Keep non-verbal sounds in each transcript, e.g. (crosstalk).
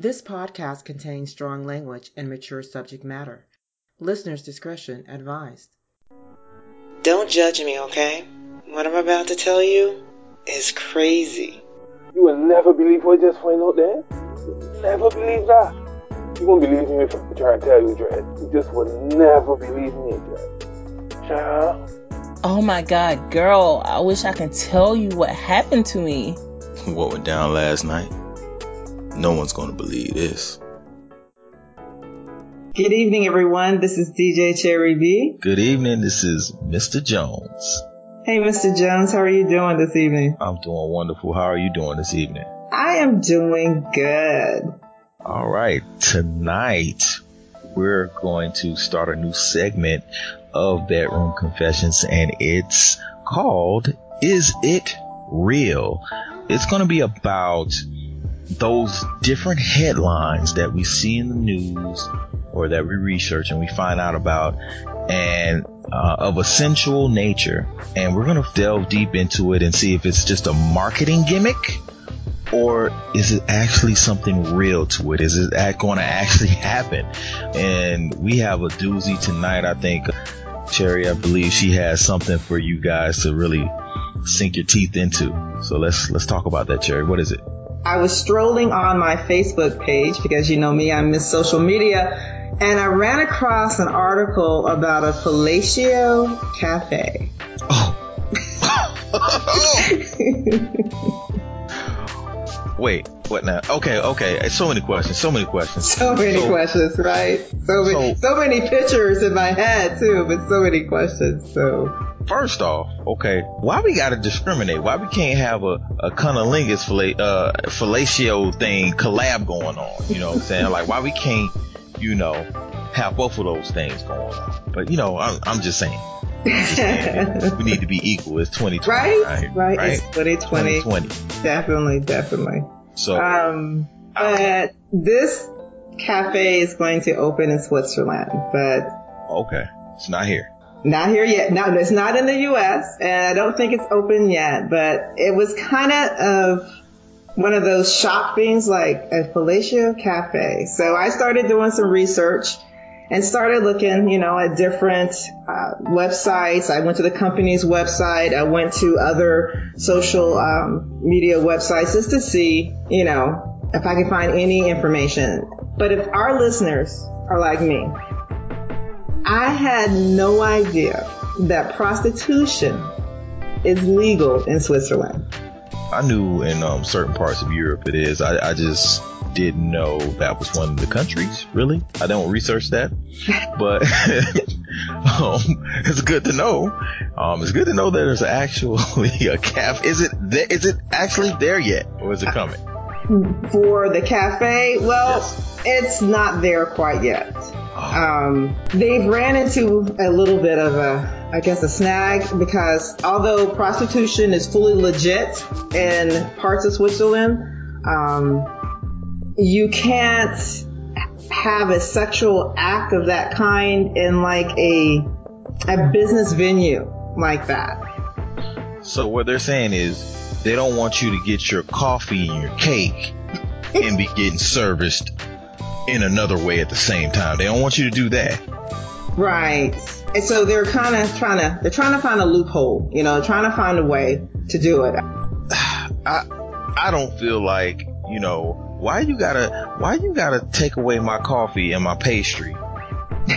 This podcast contains strong language and mature subject matter. Listener's discretion advised. Don't judge me, okay? What I'm about to tell you is crazy. You will never believe what I just find out there. Never believe that. You won't believe me if I try to tell you, Dread. You just will never believe me, Dread. Child. Oh my god, girl, I wish I could tell you what happened to me. What went down last night? No one's gonna believe this. Good evening, everyone. This is DJ Cherry B. Good evening, this is Mr. Jones. Hey, Mr. Jones, how are you doing this evening? I'm doing wonderful. How are you doing this evening? I am doing good. All right, tonight we're going to start a new segment of Bedroom Confessions, and it's called Is It Real? It's going to be about those different headlines that we see in the news or that we research and we find out about and uh, of a sensual nature and we're going to delve deep into it and see if it's just a marketing gimmick or is it actually something real to it? Is it going to actually (laughs) happen? And we have a doozy tonight. I think Cherry, I believe she has something for you guys to really sink your teeth into. So let's let's talk about that, Cherry. What is it? I was strolling on my Facebook page because you know me, I miss social media, and I ran across an article about a fellatio cafe. Oh. (laughs) Wait, what now? Okay, okay. So many questions. So many questions. So many so, questions, right? So many, so, so many pictures in my head too, but so many questions. So first off, okay, why we gotta discriminate? Why we can't have a, a cunnilingus fillet, uh, fellatio thing collab going on? You know what I'm saying? like, why we can't, you know, have both of those things going on? But, you know, I'm, I'm just saying. we need to be equal. It's 2020. Right? Right. right? right? It's 2020. 2020. Definitely, definitely. So, um, but this cafe is going to open in Switzerland, but. Okay. It's not here. Not here yet. No, it's not in the U.S. and I don't think it's open yet. But it was kind of one of those shop things, like a fellatio cafe. So I started doing some research and started looking, you know, at different uh, websites. I went to the company's website. I went to other social um, media websites just to see, you know, if I could find any information. But if our listeners are like me, I had no idea that prostitution is legal in Switzerland. I knew in um, certain parts of Europe it is. I, I, just didn't know that was one of the countries. Really, I don't research that, but (laughs) um, it's good to know. Um, it's good to know that there's actually a cafe. Is it th- is it actually there yet, or is it coming? For the cafe, well, yes. it's not there quite yet. Um, they've ran into a little bit of a, I guess, a snag because although prostitution is fully legit in parts of Switzerland, um, you can't have a sexual act of that kind in like a a business venue like that. So what they're saying is they don't want you to get your coffee and your cake and be getting serviced in another way at the same time. They don't want you to do that. Right. And so they're kind of trying to they're trying to find a loophole, you know, trying to find a way to do it. (sighs) I I don't feel like, you know, why you gotta why you gotta take away my coffee and my pastry (laughs)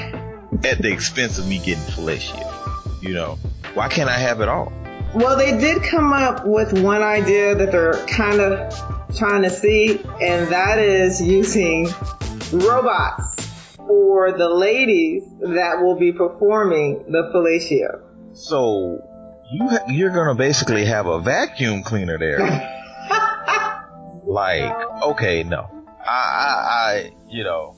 at the expense of me getting fellatio? You know, why can't I have it all? Well, they did come up with one idea that they're kind of trying to see, and that is using robots for the ladies that will be performing the fellatio. So you ha- you're gonna basically have a vacuum cleaner there. (laughs) like, okay, no, I, I, I you know.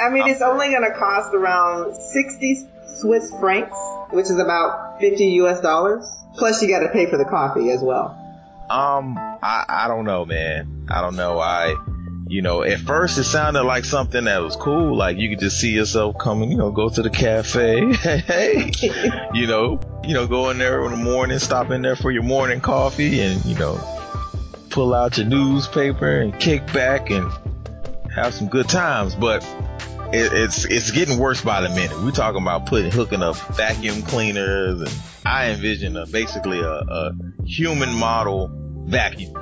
I mean, I'm, it's only gonna cost around sixty Swiss francs, which is about fifty U.S. dollars. Plus, you got to pay for the coffee as well. Um, I, I don't know, man. I don't know. I you know, at first it sounded like something that was cool. Like you could just see yourself coming, you know, go to the cafe. (laughs) hey, you know, you know, go in there in the morning, stop in there for your morning coffee and, you know, pull out your newspaper and kick back and have some good times, but it, it's it's getting worse by the minute. We're talking about putting hooking up vacuum cleaners, and I envision a, basically a, a human model vacuum.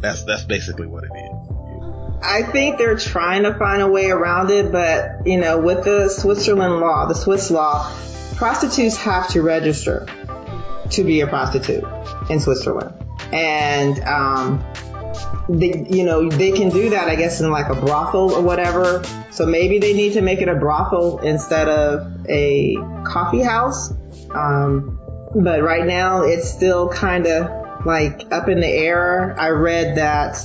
That's that's basically what it is. I think they're trying to find a way around it, but you know, with the Switzerland law, the Swiss law, prostitutes have to register to be a prostitute in Switzerland, and um, they, you know, they can do that, I guess, in like a brothel or whatever. So maybe they need to make it a brothel instead of a coffee house. Um, but right now, it's still kind of like up in the air. I read that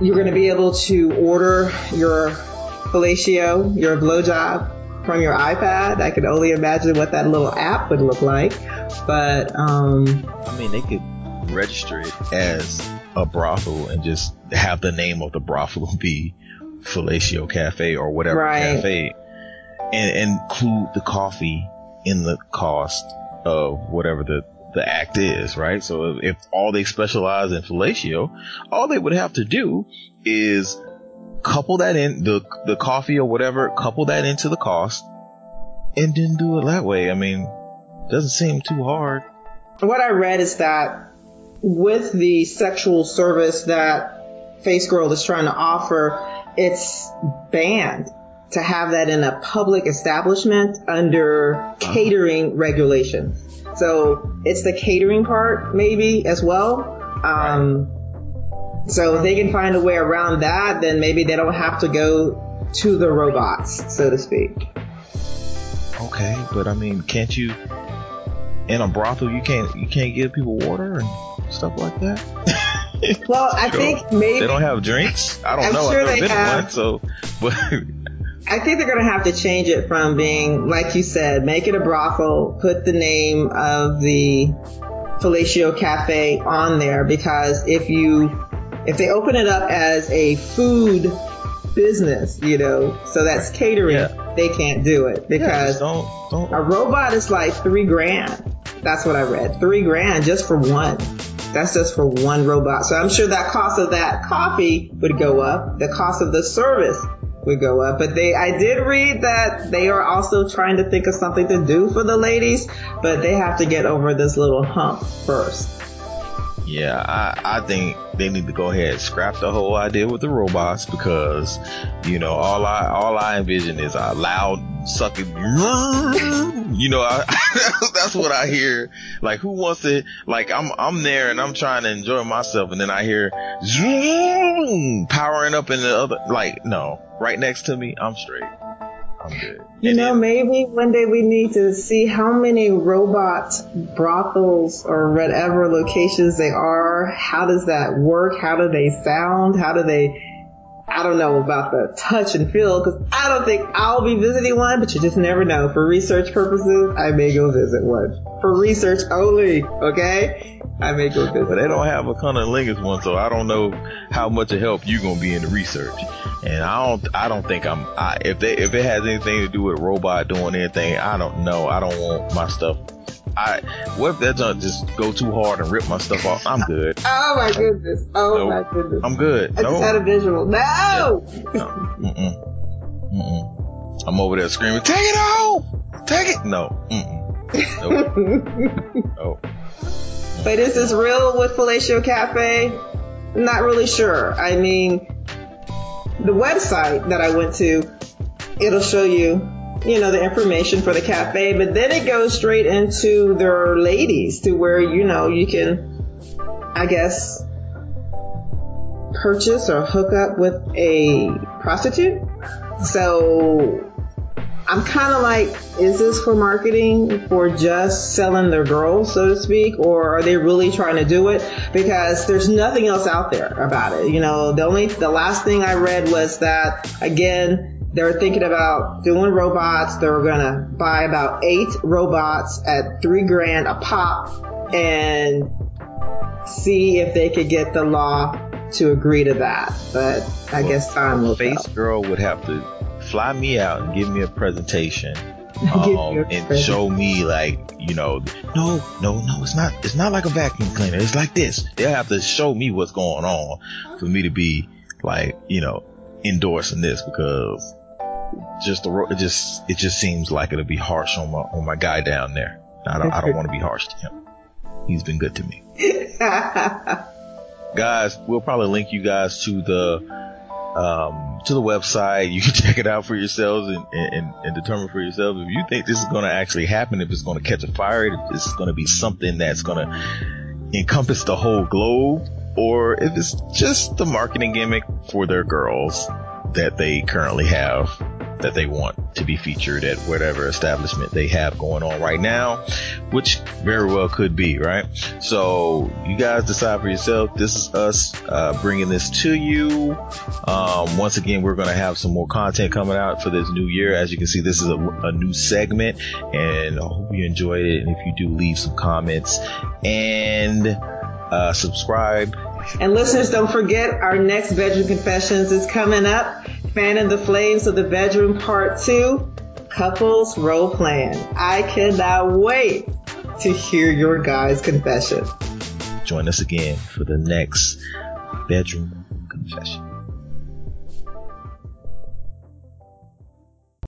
you're going to be able to order your fellatio, your blowjob from your iPad. I can only imagine what that little app would look like. But, um, I mean, they could register it as a brothel and just have the name of the brothel be Fellatio Cafe or whatever Right. cafe and, and include the coffee in the cost of whatever the, the act is, right? So if, if all they specialize in fellatio, all they would have to do is couple that in the the coffee or whatever, couple that into the cost and then do it that way. I mean, doesn't seem too hard. what I read is that with the sexual service that Face Girl is trying to offer, it's banned to have that in a public establishment under catering regulations. So it's the catering part maybe as well. Um, so if they can find a way around that, then maybe they don't have to go to the robots, so to speak. Okay, but I mean, can't you in a brothel you can't you can't give people water and stuff like that? Well, I (laughs) Sure. think maybe They don't have drinks. I don't I'm know. sure I've never they been have. one, so (laughs) but I think they're going to have to change it from being, like you said, make it a brothel, put the name of the Fellatio Cafe on there because if you, if they open it up as a food business, you know, so that's catering, Yeah. they can't do it because just don't don't. a robot is like three grand. That's what I read. Three grand just for one. That's just for one robot. So I'm sure that cost of that coffee would go up. The cost of the service would go up. But they, I did read that they are also trying to think of something to do for the ladies, but they have to get over this little hump first. Yeah, I, I think they need to go ahead and scrap the whole idea with the robots because, you know, all I all I envision is a loud sucking. (laughs) You know, I, (laughs) that's what I hear. Like, who wants to? Like, I'm I'm there and I'm trying to enjoy myself, and then I hear zoom (laughs) powering up in the other. Like, no, right next to me, I'm straight. I'm good. You And know, then- maybe one day we need to see how many robot brothels or whatever locations they are. How does that work? How do they sound? How do they, I don't know about the touch and feel because I don't think I'll be visiting one, but you just never know. For research purposes, I may go visit one. For research only, okay? I may go visit. But they don't have a cunnilingus one, so I don't know how much of help you gonna be in the research. And I don't, I don't think I'm. I, if they, if it has anything to do with a robot doing anything, I don't know. I don't want my stuff. I what if that junk just go too hard and rip my stuff off? I'm good. (laughs) Oh my goodness. Oh No. my goodness. I'm good. I No, just had a visual. No! no. Mm-mm. Mm-mm. I'm over there screaming, "Take it off! Take it!" No. Mm-mm. Nope. nope. But is this real with Fellatio Cafe? Not really sure. I mean, the website that I went to, it'll show you, you know, the information for the cafe, but then it goes straight into their ladies to where, you know, you can, I guess, purchase or hook up with a prostitute. So I'm kind of like, is this for marketing for just selling their girls, so to speak, or are they really trying to do it? Because there's nothing else out there about it. You know, the only, the last thing I read was that again, they're thinking about doing robots. They're gonna buy about eight robots at three grand a pop and see if they could get the law to agree to that. But I guess time will tell. Face girl would have to fly me out and give me a presentation (laughs) um, and show me like you know no no no it's not it's not like a vacuum cleaner it's like this they'll have to show me what's going on for me to be like you know endorsing this because just the it just it just seems like it'll be harsh on my on my guy down there. I don't I don't want to be harsh to him. He's been good to me. (laughs) guys, we'll probably link you guys to the um, to the website. You can (laughs) check it out for yourselves and, and, and determine for yourselves if you think this is going to actually happen, if it's going to catch a fire, if is going to be something that's going to encompass the whole globe, or if it's just the marketing gimmick for their girls that they currently have that they want to be featured at whatever establishment they have going on right now, which very well could be, right? So you guys decide for yourself. This is us uh, bringing this to you. Um, once again, we're going to have some more content coming out for this new year. As you can see, this is a, a new segment, and I hope you enjoyed it. And if you do, leave some comments and uh, subscribe. And listeners, don't forget our next Bedroom Confessions is coming up. Fanning the Flames of the Bedroom Part 2, Couples Role Playing. I cannot wait to hear your guys' confession. Join us again for the next Bedroom Confession.